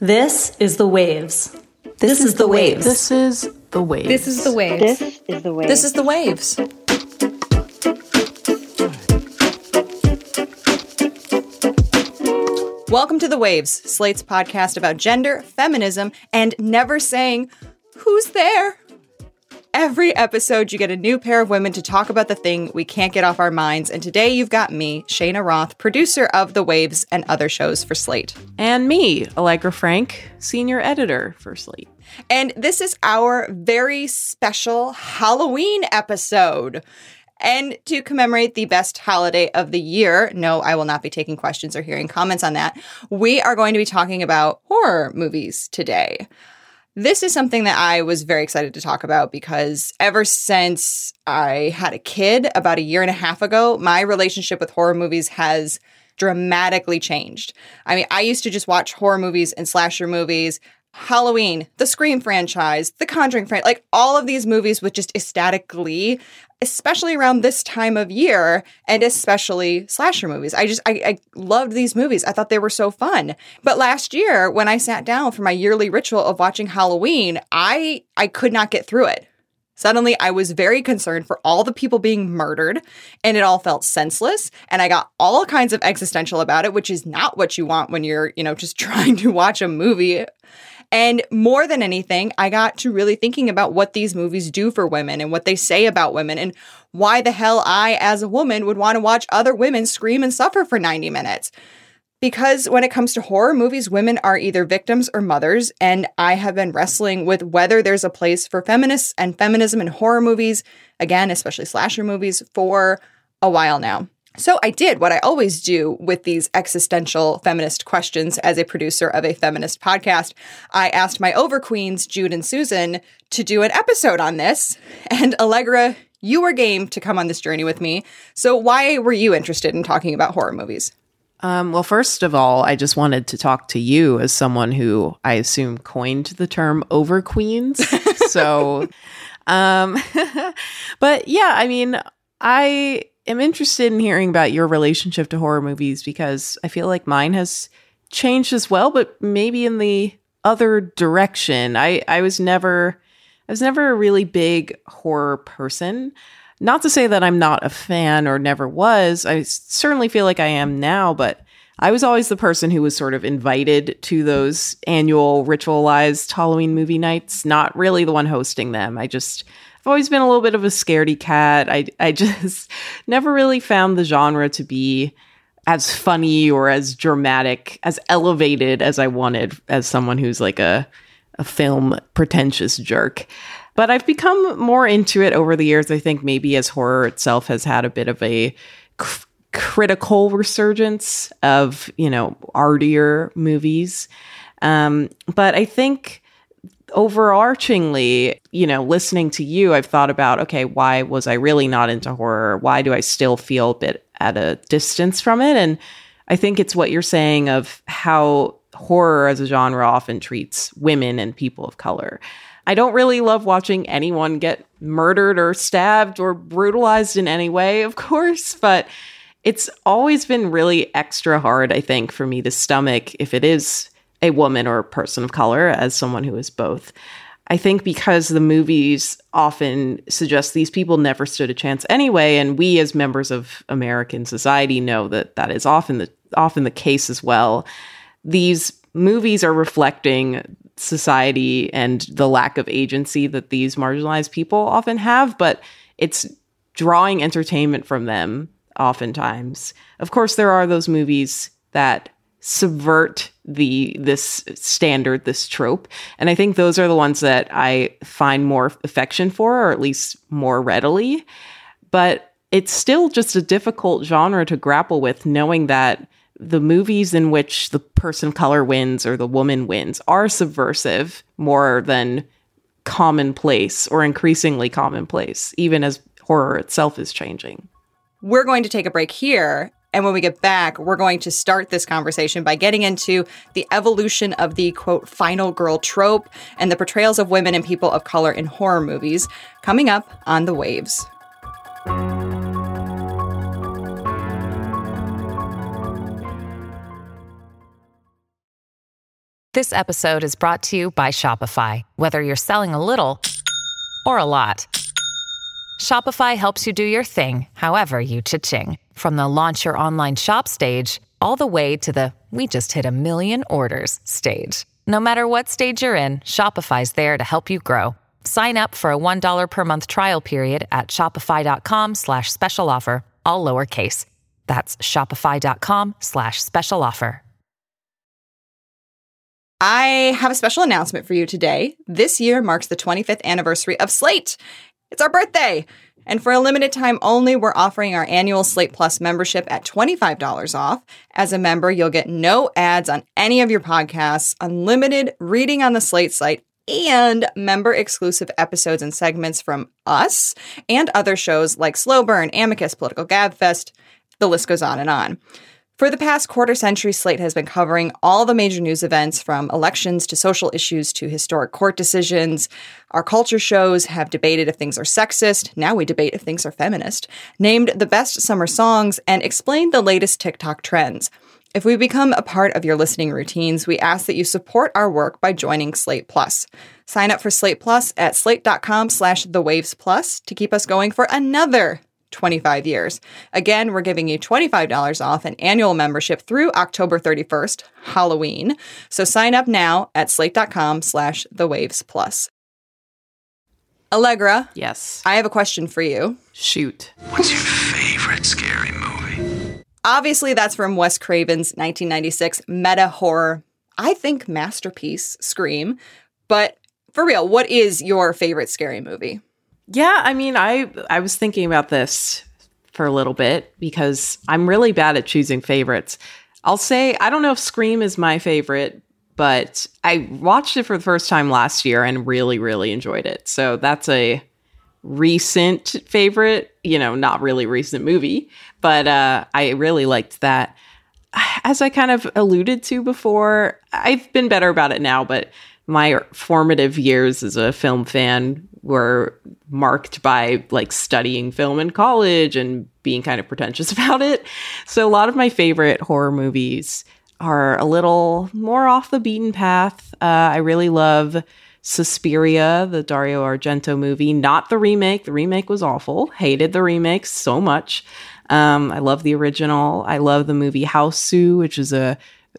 This is the waves. This, is the waves. This is the waves. This is the waves. This is the way. This is the waves. Welcome to The Waves, Slate's podcast about gender, feminism, and never saying, Who's there? Every episode, you get a new pair of women to talk about the thing we can't get off our minds. And today, you've got me, Shayna Roth, producer of The Waves and other shows for Slate. and me, Allegra Frank, senior editor for Slate. And this is our very special Halloween episode. And to commemorate the best holiday of the year, no, I will not be taking questions or hearing comments on that. We are going to be talking about horror movies today. This is something that I was very excited to talk about because ever since I had a kid about a year and a half ago, my relationship with horror movies has dramatically changed. I mean, I used to just watch horror movies and slasher movies, Halloween, the Scream franchise, the Conjuring franchise, like all of these movies with just ecstatic glee, especially around this time of year, and especially slasher movies. I just, I, I loved these movies. I thought they were so fun. But last year, when I sat down for my yearly ritual of watching Halloween, I, I could not get through it. Suddenly, I was very concerned for all the people being murdered, and it all felt senseless. And I got all kinds of existential about it, which is not what you want when you're, you know, just trying to watch a movie. And more than anything, I got to really thinking about what these movies do for women and what they say about women and why the hell I, as a woman, would want to watch other women scream and suffer for 90 minutes. Because when it comes to horror movies, women are either victims or mothers, and I have been wrestling with whether there's a place for feminists and feminism in horror movies, again, especially slasher movies, for a while now. So I did what I always do with these existential feminist questions as a producer of a feminist podcast. I asked my over queens, Jude and Susan, to do an episode on this. And Allegra, you were game to come on this journey with me. So why were you interested in talking about horror movies? Um, well, first of all, I just wanted to talk to you as someone who I assume coined the term over queens. so, um, but yeah, I mean, I am interested in hearing about your relationship to horror movies because I feel like mine has changed as well, but maybe in the other direction. I, I was never, I was never a really big horror person. Not to say that I'm not a fan or never was. I certainly feel like I am now, but I was always the person who was sort of invited to those annual ritualized Halloween movie nights, not really the one hosting them. I just I've always been a little bit of a scaredy cat. I I just never really found the genre to be as funny or as dramatic, as elevated as I wanted as someone who's like a a film pretentious jerk. But I've become more into it over the years. I think maybe as horror itself has had a bit of a critical resurgence of, you know, artier movies. Um, but I think overarchingly, you know, listening to you, I've thought about, okay, why was I really not into horror? Why do I still feel a bit at a distance from it? And I think it's what you're saying of how horror as a genre often treats women and people of color. I don't really love watching anyone get murdered or stabbed or brutalized in any way, of course, but it's always been really extra hard, I think, for me to stomach if it is a woman or a person of color as someone who is both. I think because the movies often suggest these people never stood a chance anyway, and we as members of American society know that that is often the often the case as well. These movies are reflecting society and the lack of agency that these marginalized people often have, but it's drawing entertainment from them oftentimes. Of course, there are those movies that subvert the this standard this trope and i think those are the ones that i find more affection for or at least more readily but it's still just a difficult genre to grapple with knowing that the movies in which the person of color wins or the woman wins are subversive more than commonplace or increasingly commonplace even as horror itself is changing We're going to take a break here. And when we get back, we're going to start this conversation by getting into the evolution of the quote, final girl trope and the portrayals of women and people of color in horror movies coming up on The Waves. This episode is brought to you by Shopify. Whether you're selling a little or a lot, Shopify helps you do your thing, however you cha-ching. From the launch your online shop stage, all the way to the we just hit a million orders stage. No matter what stage you're in, Shopify's there to help you grow. Sign up for a $1 per month trial period at shopify.com slash special offer, all lowercase. That's shopify.com slash special offer. I have a special announcement for you today. This year marks the 25th anniversary of Slate. It's our birthday. And for a limited time only, we're offering our annual Slate Plus membership at $25 off. As a member, you'll get no ads on any of your podcasts, unlimited reading on the Slate site, and member exclusive episodes and segments from us and other shows like Slow Burn, Amicus, Political Gabfest. The list goes on and on. For the past quarter century, Slate has been covering all the major news events from elections to social issues to historic court decisions. Our culture shows have debated if things are sexist. Now we debate if things are feminist. Named the best summer songs and explained the latest TikTok trends. If we become a part of your listening routines, we ask that you support our work by joining Slate Plus. Sign up for Slate Plus at slate.com slash the waves plus to keep us going for another 25 years. Again, we're giving you $25 off an annual membership through October 31st, Halloween. So sign up now at slate.com slash the waves plus. Allegra, Yes. I have a question for you. Shoot. What's your favorite scary movie? Obviously, that's from Wes Craven's 1996 meta horror, I think, masterpiece, Scream. But for real, what is your favorite scary movie? Yeah, I mean, I I was thinking about this for a little bit because I'm really bad at choosing favorites. I'll say I don't know if Scream is my favorite, but I watched it for the first time last year and really really enjoyed it. So that's a recent favorite, you know, not really recent movie, but uh I really liked that. As I kind of alluded to before, I've been better about it now, but my formative years as a film fan were marked by like studying film in college and being kind of pretentious about it. So a lot of my favorite horror movies are a little more off the beaten path. Uh, I really love Suspiria, the Dario Argento movie, not the remake. The remake was awful. Hated the remake so much. Um, I love the original. I love the movie House Hausu, which is a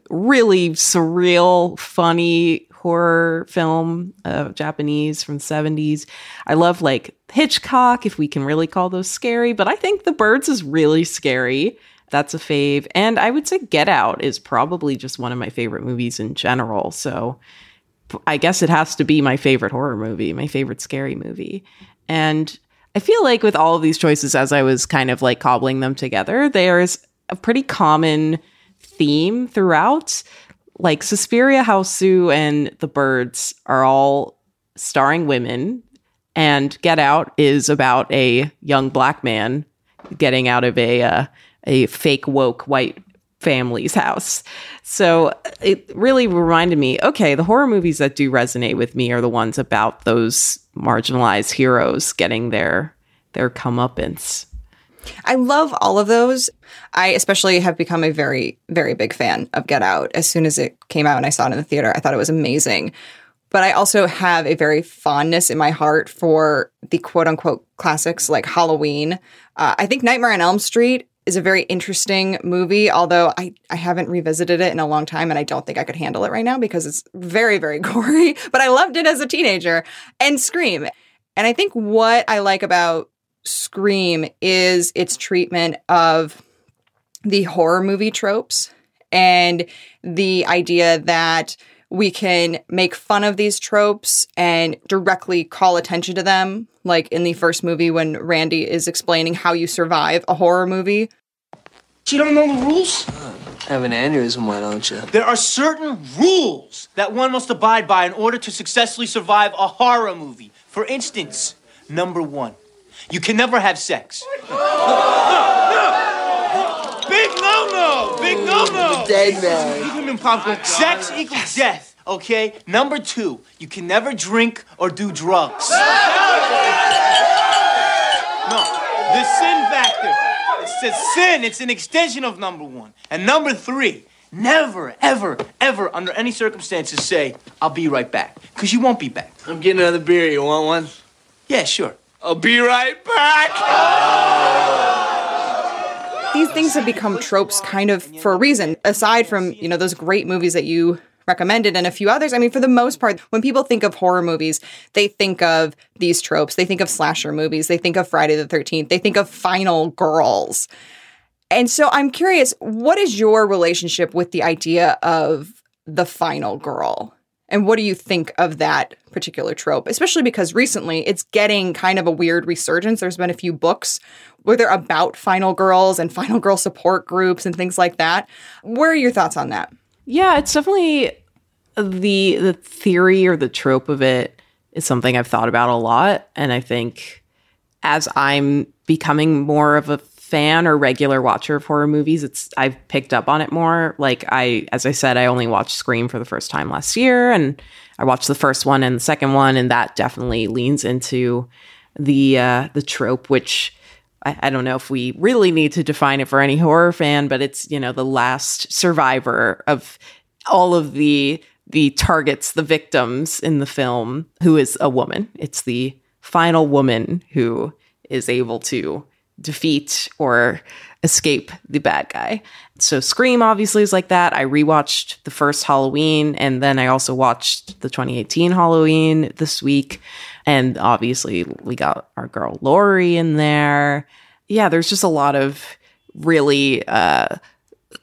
really surreal, funny horror film, uh, Japanese from the 70s. I love like Hitchcock, if we can really call those scary, but I think The Birds is really scary. That's a fave. And I would say Get Out is probably just one of my favorite movies in general. So I guess it has to be my favorite horror movie, my favorite scary movie. And I feel like with all of these choices, as I was kind of like cobbling them together, there's a pretty common theme throughout. Like Suspiria, Hausu, and The Birds are all starring women, and Get Out is about a young black man getting out of a uh, a fake woke white family's house. So it really reminded me, okay, the horror movies that do resonate with me are the ones about those marginalized heroes getting their their comeuppance. I love all of those. I especially have become a very, very big fan of Get Out. As soon as it came out and I saw it in the theater, I thought it was amazing. But I also have a very fondness in my heart for the quote unquote classics like Halloween. Uh, I think Nightmare on Elm Street is a very interesting movie, although I, I haven't revisited it in a long time and I don't think I could handle it right now because it's very, very gory. But I loved it as a teenager and Scream. And I think what I like about Scream is its treatment of the horror movie tropes and the idea that we can make fun of these tropes and directly call attention to them. Like in the first movie, when Randy is explaining how you survive a horror movie. You don't know the rules? Have an aneurysm, why don't you? There are certain rules that one must abide by in order to successfully survive a horror movie. For instance, number one, you can never have sex. Big no no! Big no no! Dead man. Popcorn, sex equals death, okay? Number two, you can never drink or do drugs. No, the sin factor. It's a sin, it's an extension of number one. And number three, never, ever, ever, under any circumstances, say, I'll be right back. Because you won't be back. I'm getting another beer. You want one? Yeah, sure. I'll be right back. These things have become tropes kind of for a reason, aside from, you know, those great movies that you recommended and a few others. I mean, for the most part, when people think of horror movies, they think of these tropes. They think of slasher movies. They think of Friday the 13th. They think of final girls. And so I'm curious, what is your relationship with the idea of the final girl? And what do you think of that particular trope? Especially because recently it's getting kind of a weird resurgence. There's been a few books where they're about final girls and final girl support groups and things like that. Where are your thoughts on that? Yeah, it's definitely the the theory or the trope of it is something I've thought about a lot, and I think as I'm becoming more of a fan or regular watcher of horror movies, it's I've picked up on it more. Like I, as I said, I only watched Scream for the first time last year, and I watched the first one and the second one, and that definitely leans into the uh, the trope, which I, I don't know if we really need to define it for any horror fan, but it's you know the last survivor of all of the the targets, the victims in the film, who is a woman. It's the final woman who is able to defeat or escape the bad guy. So Scream obviously is like that. I rewatched the first Halloween and then I also watched the 2018 Halloween this week. And obviously we got our girl Laurie in there. Yeah, there's just a lot of really uh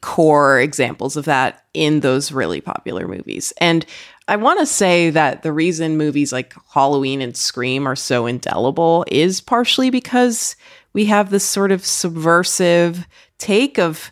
core examples of that in those really popular movies. And I want to say that the reason movies like Halloween and Scream are so indelible is partially because we have this sort of subversive take of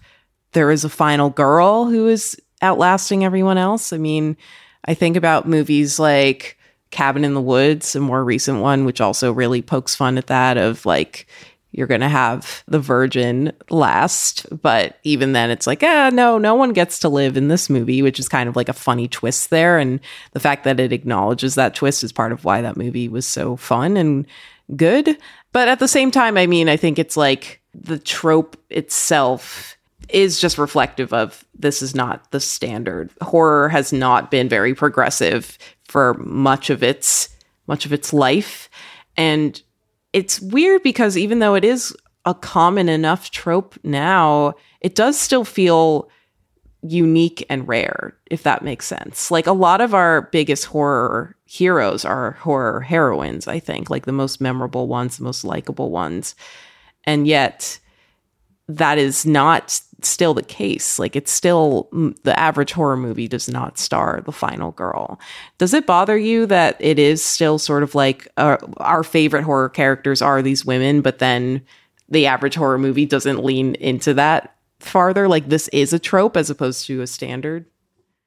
there is a final girl who is outlasting everyone else. I mean, I think about movies like Cabin in the Woods, a more recent one, which also really pokes fun at that of like, you're going to have the virgin last. But even then, it's like, ah, no, no one gets to live in this movie, which is kind of like a funny twist there. And the fact that it acknowledges that twist is part of why that movie was so fun and good. But at the same time, I mean, I think it's like the trope itself is just reflective of this is not the standard. Horror has not been very progressive for much of its much of its life. And it's weird because even though it is a common enough trope now, it does still feel unique and rare, if that makes sense. Like a lot of our biggest horror heroes are horror heroines, I think, like the most memorable ones, the most likable ones. And yet, that is not still the case. Like it's still the average horror movie does not star the final girl. Does it bother you that it is still sort of like uh, our favorite horror characters are these women, but then the average horror movie doesn't lean into that farther? Like this is a trope as opposed to a standard?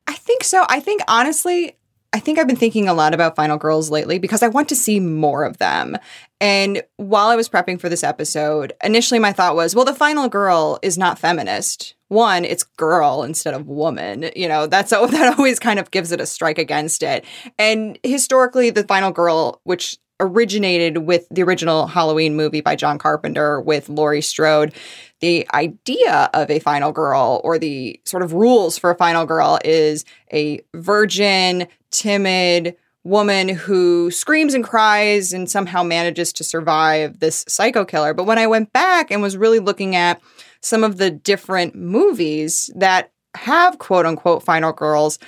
I think so. I think honestly, I think I've been thinking a lot about Final Girls lately because I want to see more of them. And while I was prepping for this episode, initially my thought was, well, the final girl is not feminist. One, it's girl instead of woman. You know, that's that always kind of gives it a strike against it. And historically, the final girl, which originated with the original Halloween movie by John Carpenter with Laurie Strode. The idea of a final girl or the sort of rules for a final girl is a virgin, timid woman who screams and cries and somehow manages to survive this psycho killer. But when I went back and was really looking at some of the different movies that have quote unquote final girls,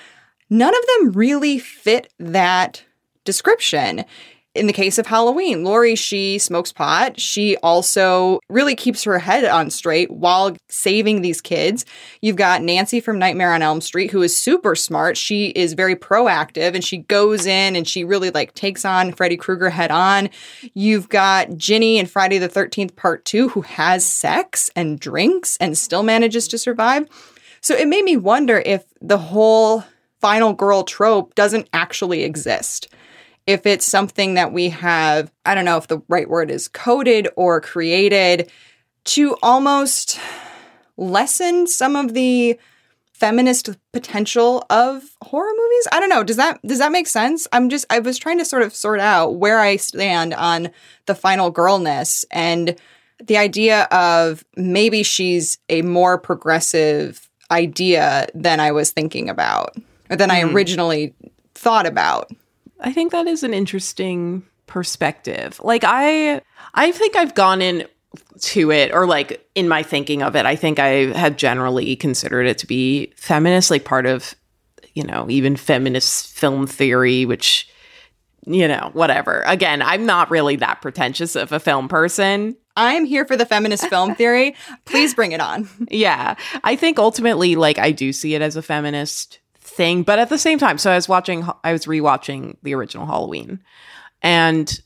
none of them really fit that description in the case of Halloween, Laurie, she smokes pot. She also really keeps her head on straight while saving these kids. You've got Nancy from Nightmare on Elm Street, who is super smart. She is very proactive and she goes in and she really like takes on Freddy Krueger head on. You've got Ginny in Friday the 13th Part 2, who has sex and drinks and still manages to survive. So it made me wonder if the whole final girl trope doesn't actually exist if it's something that we have, I don't know if the right word is coded or created to almost lessen some of the feminist potential of horror movies. I don't know. Does that does that make sense? I'm just I was trying to sort of sort out where I stand on the final girlness and the idea of maybe she's a more progressive idea than I was thinking about or than I hmm. originally thought about. I think that is an interesting perspective. Like I I think I've gone in to it or like in my thinking of it, I think I have generally considered it to be feminist, like part of, you know, even feminist film theory, which you know, whatever. Again, I'm not really that pretentious of a film person. I'm here for the feminist film theory. Please bring it on. Yeah. I think ultimately, like, I do see it as a feminist thing, but at the same time, so I was watching, I was rewatching the original Halloween. And,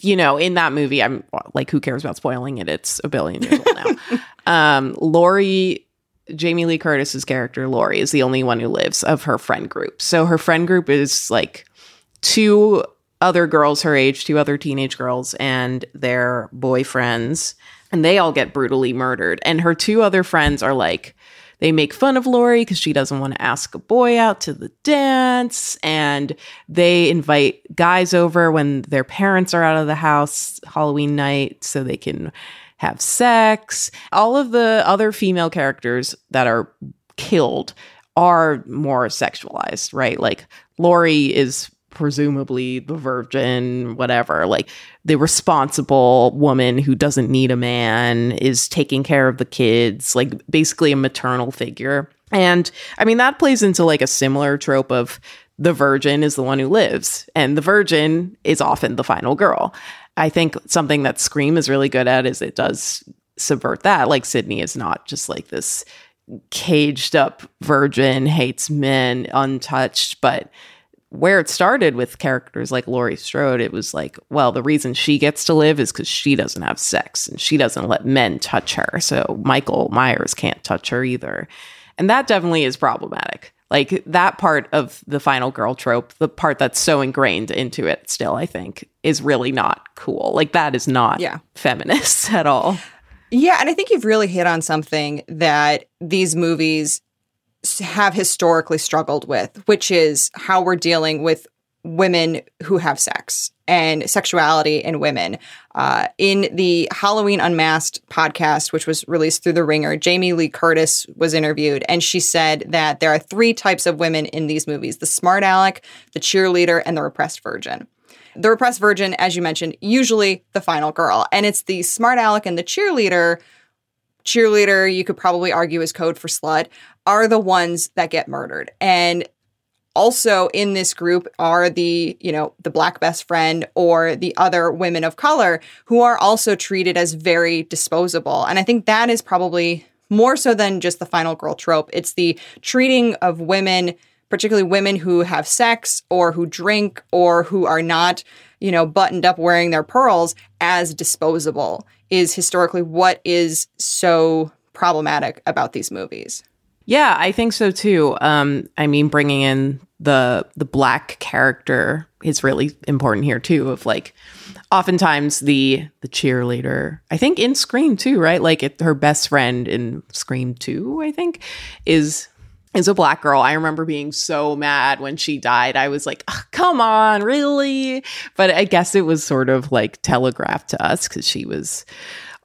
you know, in that movie, I'm like, who cares about spoiling it? It's a billion years old now. um, Laurie, Jamie Lee Curtis's character, Laurie, is the only one who lives of her friend group. So her friend group is like two other girls her age, two other teenage girls, and their boyfriends, and they all get brutally murdered. And her two other friends are like, they make fun of Laurie because she doesn't want to ask a boy out to the dance. And they invite guys over when their parents are out of the house Halloween night so they can have sex. All of the other female characters that are killed are more sexualized, right? Like Laurie is presumably the virgin, whatever. Like the responsible woman who doesn't need a man is taking care of the kids, like basically a maternal figure. And I mean, that plays into like a similar trope of the virgin is the one who lives, and the virgin is often the final girl. I think something that Scream is really good at is it does subvert that. Like Sidney is not just like this caged up virgin, hates men, untouched, but where it started with characters like Laurie Strode, it was like, well, the reason she gets to live is because she doesn't have sex and she doesn't let men touch her. So Michael Myers can't touch her either. And that definitely is problematic. Like that part of the final girl trope, the part that's so ingrained into it still, I think, is really not cool. Like that is not Yeah. feminist at all. Yeah, and I think you've really hit on something that these movies have historically struggled with, which is how we're dealing with women who have sex and sexuality in women. Uh, in the Halloween Unmasked podcast, which was released through The Ringer, Jamie Lee Curtis was interviewed, and she said that there are three types of women in these movies the smart aleck, the cheerleader, and the repressed virgin. The repressed virgin, as you mentioned, usually the final girl. And it's the smart aleck and the cheerleader. Cheerleader, you could probably argue is code for slut, are the ones that get murdered. And also in this group are the, you know, the black best friend or the other women of color who are also treated as very disposable. And I think that is probably more so than just the final girl trope. It's the treating of women particularly women who have sex or who drink or who are not, you know, buttoned up wearing their pearls as disposable is historically what is so problematic about these movies. Yeah, I think so too. Um, I mean, bringing in the the black character is really important here too. Of like, oftentimes the the cheerleader, I think in Scream too, right? Like it, her best friend in Scream Two, I think, is is a black girl. I remember being so mad when she died. I was like, "Ugh, come on, really? But I guess it was sort of like telegraphed to us because she was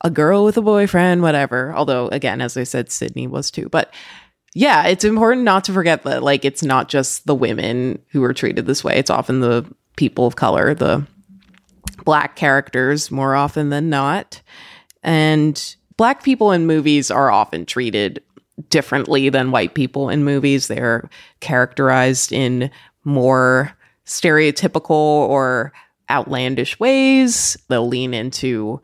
a girl with a boyfriend, whatever. Although, again, as I said, Sidney was too. But yeah, it's important not to forget that, like, it's not just the women who are treated this way. It's often the people of color, the black characters more often than not. And black people in movies are often treated differently than white people in movies. They're characterized in more stereotypical or outlandish ways. They'll lean into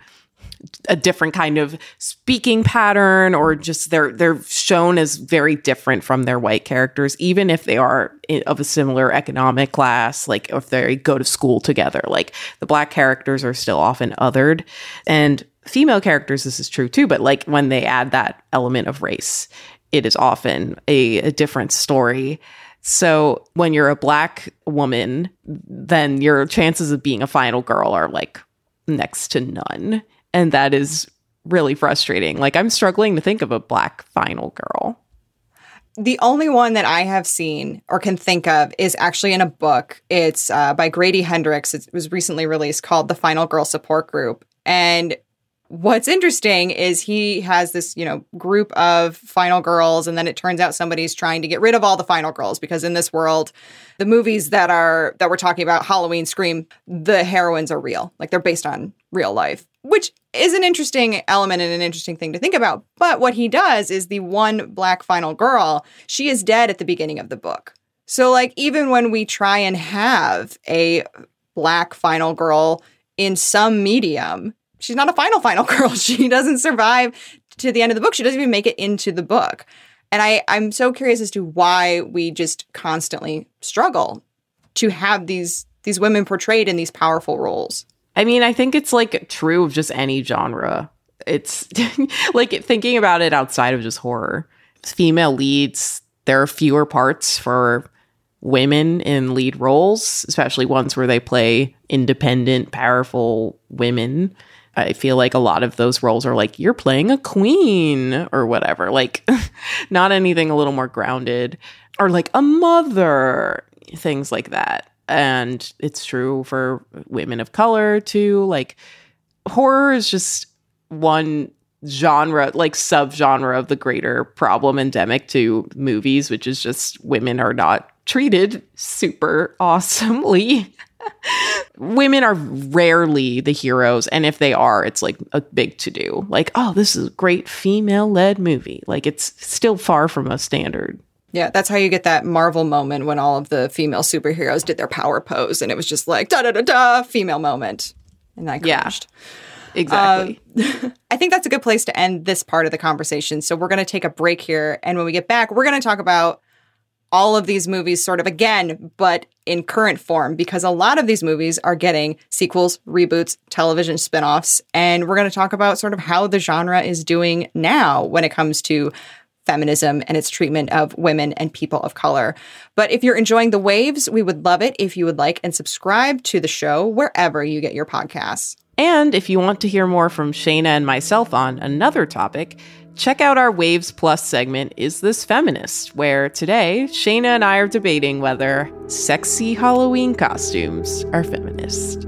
a different kind of speaking pattern or just they're they're shown as very different from their white characters even if they are of a similar economic class like if they go to school together like the black characters are still often othered and female characters this is true too but like when they add that element of race it is often a, a different story so when you're a black woman then your chances of being a final girl are like next to none. And that is really frustrating. Like, I'm struggling to think of a black final girl. The only one that I have seen or can think of is actually in a book. It's uh, by Grady Hendrix. It was recently released called The Final Girl Support Group. And what's interesting is he has this, you know, group of final girls, and then it turns out somebody's trying to get rid of all the final girls because in this world, the movies that are that we're talking about, Halloween, Scream, the heroines are real. Like they're based on real life, which is an interesting element and an interesting thing to think about. But what he does is the one black final girl, she is dead at the beginning of the book. So, like, even when we try and have a black final girl in some medium, she's not a final final girl. She doesn't survive to the end of the book. She doesn't even make it into the book. And I, I'm so curious as to why we just constantly struggle to have these these women portrayed in these powerful roles. I mean, I think it's like true of just any genre. It's like thinking about it outside of just horror. Female leads, there are fewer parts for women in lead roles, especially ones where they play independent, powerful women. I feel like a lot of those roles are like, you're playing a queen or whatever. Like, not anything a little more grounded or like a mother, things like that. And it's true for women of color too. Like, horror is just one genre, like subgenre of the greater problem endemic to movies, which is just women are not treated super awesomely. Women are rarely the heroes, and if they are, it's like a big to do. Like, oh, this is a great female led movie. Like, it's still far from a standard. Yeah, that's how you get that Marvel moment when all of the female superheroes did their power pose, and it was just like da da da da female moment, and I cringed. Yeah, exactly. Um, I think that's a good place to end this part of the conversation. So we're going to take a break here, and when we get back, we're going to talk about all of these movies sort of again, but in current form, because a lot of these movies are getting sequels, reboots, television spinoffs. And we're going to talk about sort of how the genre is doing now when it comes to feminism and its treatment of women and people of color. But if you're enjoying the waves, we would love it if you would like and subscribe to the show wherever you get your podcasts. And if you want to hear more from Shayna and myself on another topic, check out our Waves Plus segment, Is This Feminist? where today Shayna and I are debating whether sexy Halloween costumes are feminist.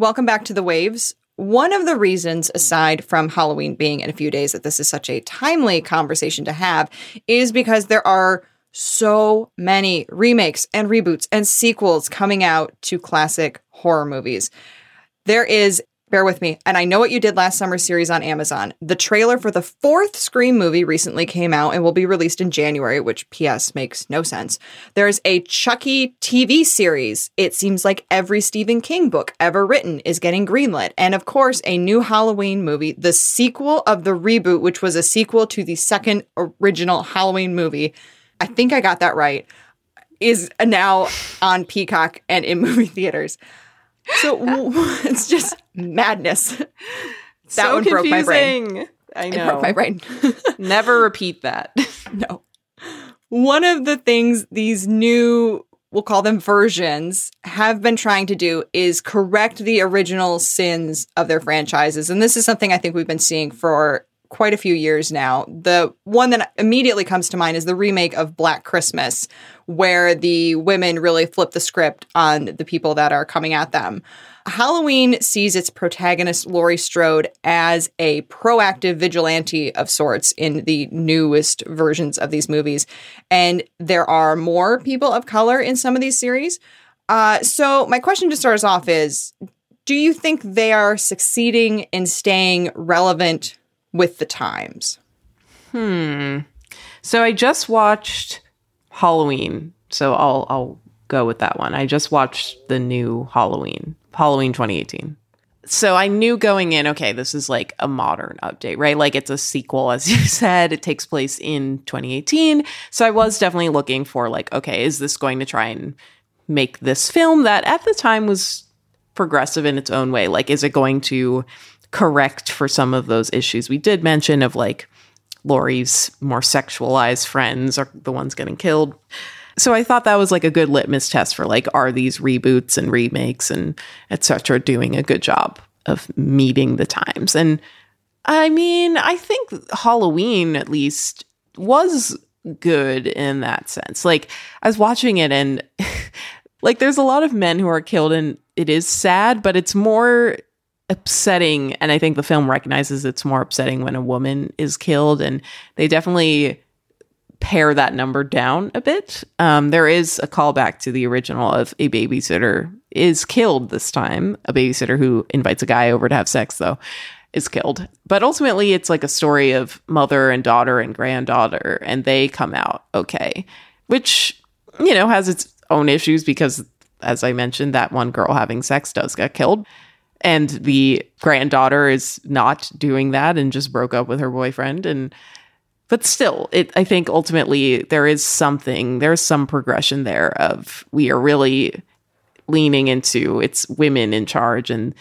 Welcome back to The Waves. One of the reasons, aside from Halloween being in a few days, that this is such a timely conversation to have is because there are so many remakes and reboots and sequels coming out to classic horror movies. There is bear with me. And I know what you did last summer series on Amazon. The trailer for the fourth Scream movie recently came out and will be released in January, which PS makes no sense. There's a Chucky TV series. It seems like every Stephen King book ever written is getting greenlit. And of course, a new Halloween movie, the sequel of the reboot, which was a sequel to the second original Halloween movie. I think I got that right. Is now on Peacock and in movie theaters. So it's just madness. That so one broke my brain. confusing. I It know. broke my brain. Never repeat that. no. One of the things these new, we'll call them versions, have been trying to do is correct the original sins of their franchises. And this is something I think we've been seeing for quite a few years now. The one that immediately comes to mind is the remake of Black Christmas, where the women really flip the script on the people that are coming at them. Halloween sees its protagonist, Laurie Strode, as a proactive vigilante of sorts in the newest versions of these movies. And there are more people of color in some of these series. Uh, so, my question to start us off is Do you think they are succeeding in staying relevant with the times? Hmm. So, I just watched Halloween. So, I'll, I'll go with that one. I just watched the new Halloween, Halloween 2018. So I knew going in, okay, this is like a modern update, right? Like it's a sequel, as you said. It takes place in 2018. So I was definitely looking for, like, okay, is this going to try and make this film that at the time was progressive in its own way? Like, is it going to correct for some of those issues we did mention of like Laurie's more sexualized friends are the ones getting killed? so I thought that was like a good litmus test for like are these reboots and remakes and etc doing a good job of meeting the times and I mean I think Halloween at least was good in that sense like I was watching it and like there's a lot of men who are killed and it is sad but it's more upsetting and I think the film recognizes it's more upsetting when a woman is killed and they definitely pare that number down a bit. Um, there is a callback to the original of a babysitter is killed this time. A babysitter who invites a guy over to have sex, though, is killed. But ultimately, it's like a story of mother and daughter and granddaughter, and they come out okay, which, you know, has its own issues because, as I mentioned, that one girl having sex does get killed. And the granddaughter is not doing that and just broke up with her boyfriend. And but still it i think ultimately there is something there's some progression there of we are really leaning into it's women in charge and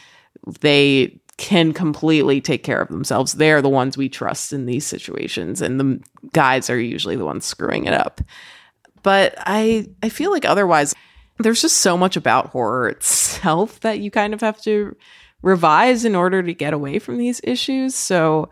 they can completely take care of themselves they're the ones we trust in these situations and the guys are usually the ones screwing it up but i i feel like otherwise there's just so much about horror itself that you kind of have to revise in order to get away from these issues so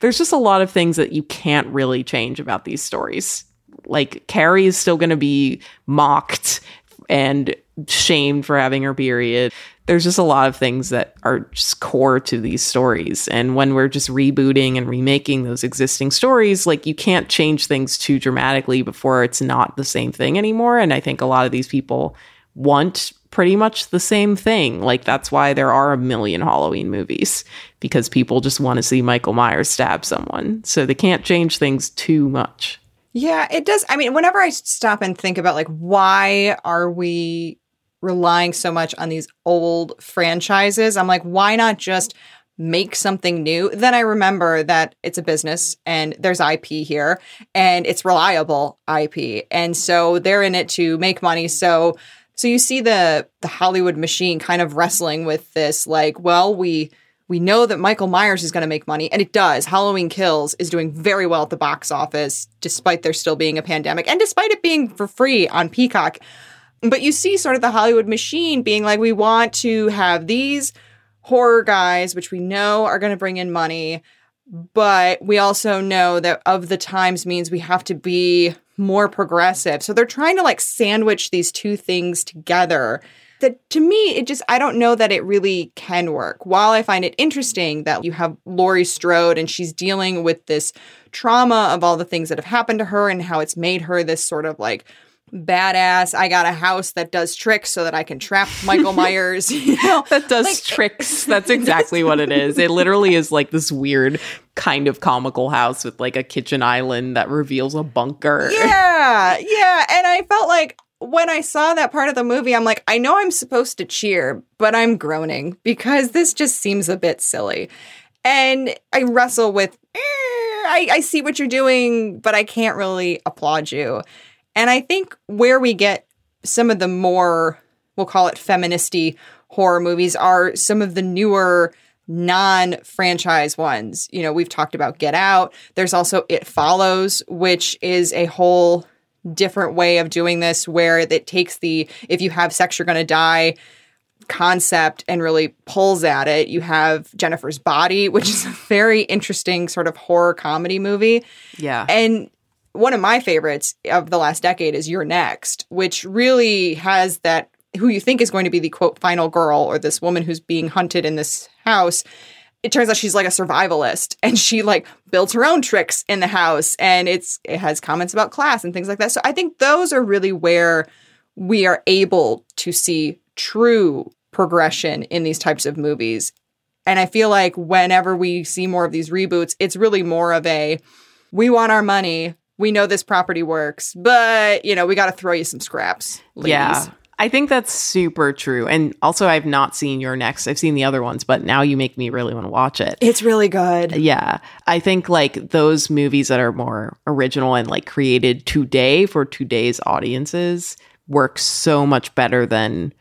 there's just a lot of things that you can't really change about these stories. Like Carrie is still going to be mocked and shamed for having her period. There's just a lot of things that are just core to these stories. And when we're just rebooting and remaking those existing stories, like you can't change things too dramatically before it's not the same thing anymore. And I think a lot of these people want pretty much the same thing. Like that's why there are a million Halloween movies because people just want to see Michael Myers stab someone. So they can't change things too much. Yeah, it does. I mean, whenever I stop and think about like why are we relying so much on these old franchises, I'm like why not just make something new, then I remember that it's a business and there's IP here and it's reliable IP. And so they're in it to make money. So so you see the the Hollywood machine kind of wrestling with this like, well, we we know that Michael Myers is going to make money, and it does. Halloween Kills is doing very well at the box office, despite there still being a pandemic and despite it being for free on Peacock. But you see sort of the Hollywood machine being like, we want to have these horror guys, which we know are going to bring in money, but we also know that of the times means we have to be more progressive. So they're trying to like sandwich these two things together. That to me, it just, I don't know that it really can work. While I find it interesting that you have Laurie Strode and she's dealing with this trauma of all the things that have happened to her and how it's made her this sort of like badass. I got a house that does tricks so that I can trap Michael Myers. You know, that does like, tricks. That's exactly what it is. It literally is like this weird kind of comical house with like a kitchen island that reveals a bunker. Yeah, yeah. And I felt like when I saw that part of the movie, I'm like, I know I'm supposed to cheer, but I'm groaning because this just seems a bit silly. And I wrestle with, eh, I, I see what you're doing, but I can't really applaud you. And I think where we get some of the more, we'll call it feministy horror movies are some of the newer non franchise ones. You know, we've talked about Get Out. There's also It Follows, which is a whole different way of doing this where it takes the if you have sex, you're going to die concept and really pulls at it. You have Jennifer's Body, which is a very interesting sort of horror comedy movie. Yeah. And one of my favorites of the last decade is You're Next, which really has that who you think is going to be the quote final girl or this woman who's being hunted in this house. It turns out she's like a survivalist and she like builds her own tricks in the house and it's it has comments about class and things like that. So i think those are really where we are able to see true progression in these types of movies. And i feel like whenever we see more of these reboots it's really more of a we want our money we know this property works but you know we got to throw you some scraps ladies. Yeah. I think that's super true. And also, I've not seen your next. I've seen the other ones, but now you make me really want to watch it. it's really good Yeah. I think like those movies that are more original and like created today for today's audiences work so much better than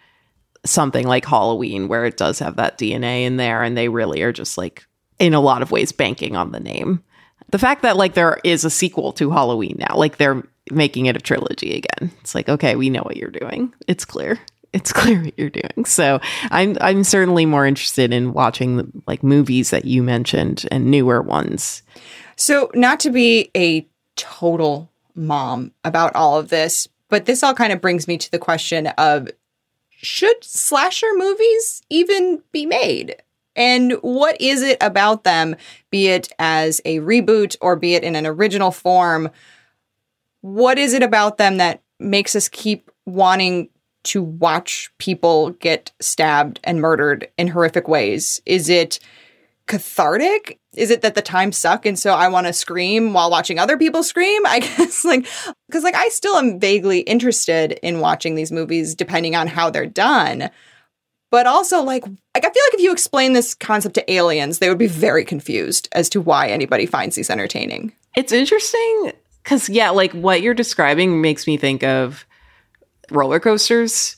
something like Halloween, where it does have that DNA in there and they really are just like, in a lot of ways, banking on the name. The fact that like there is a sequel to Halloween now, like they're making it a trilogy again. It's like, okay, we know what you're doing. It's clear. It's clear what you're doing. So I'm I'm certainly more interested in watching the, like movies that you mentioned and newer ones. So, not to be a total mom about all of this, but this all kind of brings me to the question of should slasher movies even be made? And what is it about them, be it as a reboot or be it in an original form? What is it about them that makes us keep wanting to watch people get stabbed and murdered in horrific ways? Is it cathartic? Is it that the times suck and so I want to scream while watching other people scream? I guess like cuz like I still am vaguely interested in watching these movies depending on how they're done. But also like like I feel like if you explain this concept to aliens, they would be very confused as to why anybody finds these entertaining. It's interesting because yeah, like what you're describing makes me think of roller coasters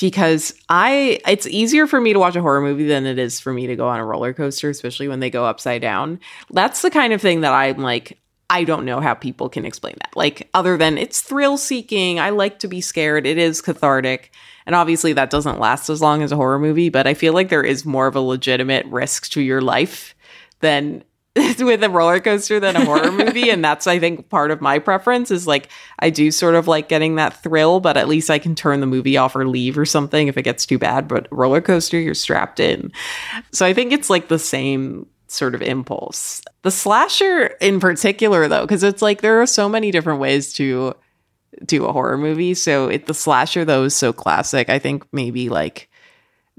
because I it's easier for me to watch a horror movie than it is for me to go on a roller coaster, especially when they go upside down. That's the kind of thing that I'm like I don't know how people can explain that. Like other than it's thrill seeking, I like to be scared, it is cathartic. And obviously that doesn't last as long as a horror movie, but I feel like there is more of a legitimate risk to your life than with a roller coaster than a horror movie. And that's i think part of my preference is like i do sort of like getting that thrill but at least i can turn the movie off or leave or something if it gets too bad. But roller coaster you're strapped in. So i think it's like the same sort of impulse. The slasher in particular though because it's like there are so many different ways to do a horror movie. So it, the slasher though is so classic. I think maybe like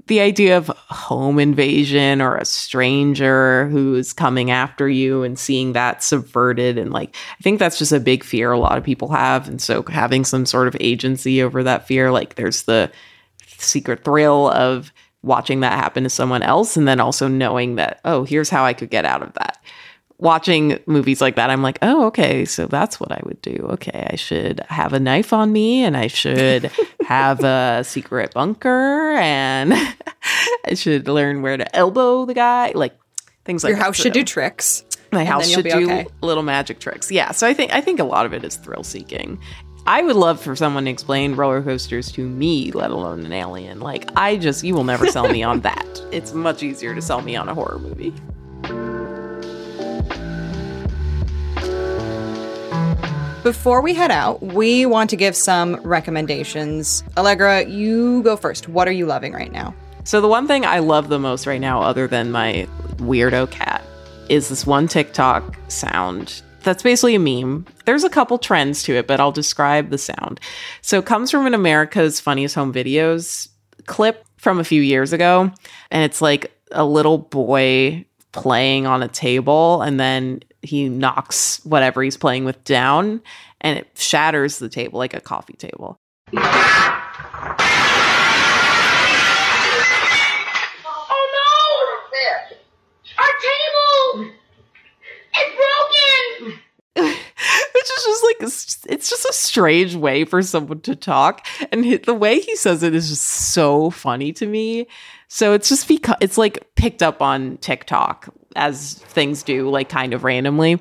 the idea of home invasion or a stranger who's coming after you and seeing that subverted and like i think that's just a big fear a lot of people have. And so having some sort of agency over that fear like there's the secret thrill of watching that happen to someone else and then also knowing that oh here's how i could get out of that watching movies like that i'm like oh okay so that's what i would do okay i should have a knife on me and i should have a secret bunker and i should learn where to elbow the guy like things like Your that. house should So- do tricks. my house should do okay. little magic tricks. Yeah, so I think I think a lot of it is thrill seeking. I would love for someone to explain roller coasters to me, let alone an alien. Like I just you will never sell me on that. It's much easier to sell me on a horror movie. Before we head out, we want to give some recommendations. Allegra, you go first. What are you loving right now? So the one thing I love the most right now, other than my weirdo cat, is this one TikTok sound that's basically a meme. There's a couple trends to it, but I'll describe the sound. So it comes from an America's Funniest Home Videos clip from a few years ago, and it's like a little boy playing on a table, and then he knocks whatever he's playing with down, and it shatters the table like a coffee table. Oh no! Our table! It's broken! Which is just like it's it's just a strange way for someone to talk, and the way he says it is just so funny to me. So it's just because it's like picked up on TikTok as things do, like kind of randomly,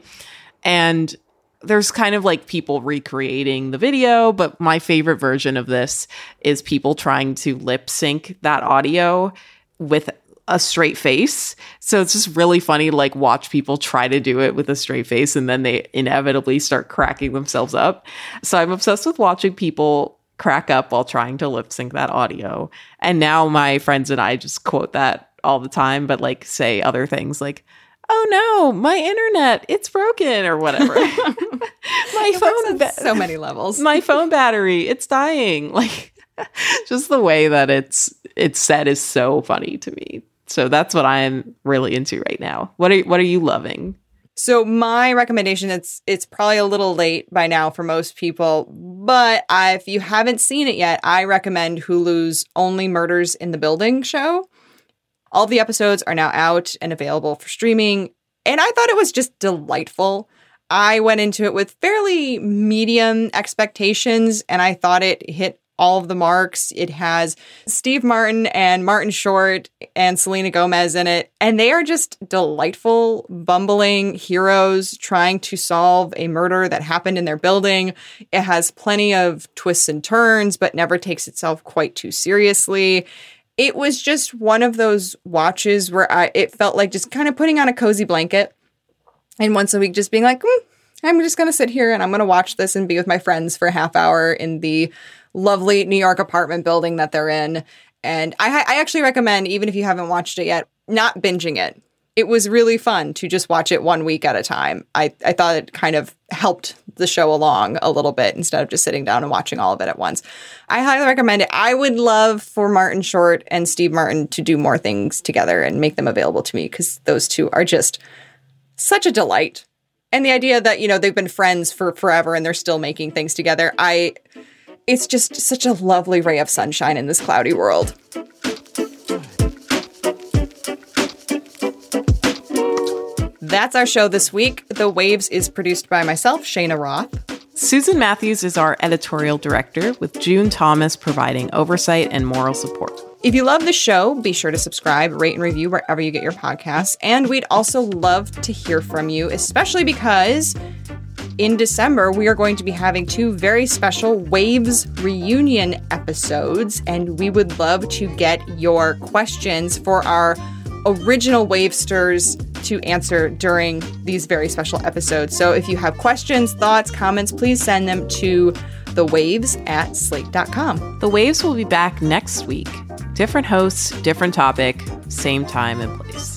and there's kind of like people recreating the video, but my favorite version of this is people trying to lip sync that audio with a straight face. So it's just really funny to like watch people try to do it with a straight face and then they inevitably start cracking themselves up. So I'm obsessed with watching people crack up while trying to lip sync that audio. And now my friends and I just quote that all the time, but like say other things like, oh no, my internet, it's broken or whatever. my phone, ba- so many levels. my phone battery, it's dying. Like just the way that it's it's said is so funny to me. So that's what I'm really into right now. What are what are you loving? So my recommendation it's it's probably a little late by now for most people, but if you haven't seen it yet, I recommend Hulu's Only Murders in the Building show. All the episodes are now out and available for streaming, and I thought it was just delightful. I went into it with fairly medium expectations and I thought it hit all of the marks. It has Steve Martin and Martin Short and Selena Gomez in it. And they are just delightful, bumbling heroes trying to solve a murder that happened in their building. It has plenty of twists and turns, but never takes itself quite too seriously. It was just one of those watches where I it felt like just kind of putting on a cozy blanket and once a week just being like, mm, I'm just going to sit here and I'm going to watch this and be with my friends for a half hour in the lovely New York apartment building that they're in. And I, I actually recommend, even if you haven't watched it yet, not binging it. It was really fun to just watch it one week at a time. I, I thought it kind of helped the show along a little bit instead of just sitting down and watching all of it at once. I highly recommend it. I would love for Martin Short and Steve Martin to do more things together and make them available to me because those two are just such a delight. And the idea that, you know, they've been friends for forever and they're still making things together. I it's just such a lovely ray of sunshine in this cloudy world. That's our show this week. The Waves is produced by myself, Shayna Roth. Susan Matthews is our editorial director, with June Thomas providing oversight and moral support. If you love the show, be sure to subscribe, rate, and review wherever you get your podcasts. And we'd also love to hear from you, especially because in December, we are going to be having two very special Waves reunion episodes, and we would love to get your questions for our original Wavesters to answer during these very special episodes. So if you have questions, thoughts, comments, please send them to the waves at slate.com. The Waves will be back next week. Different hosts, different topic, same time and place.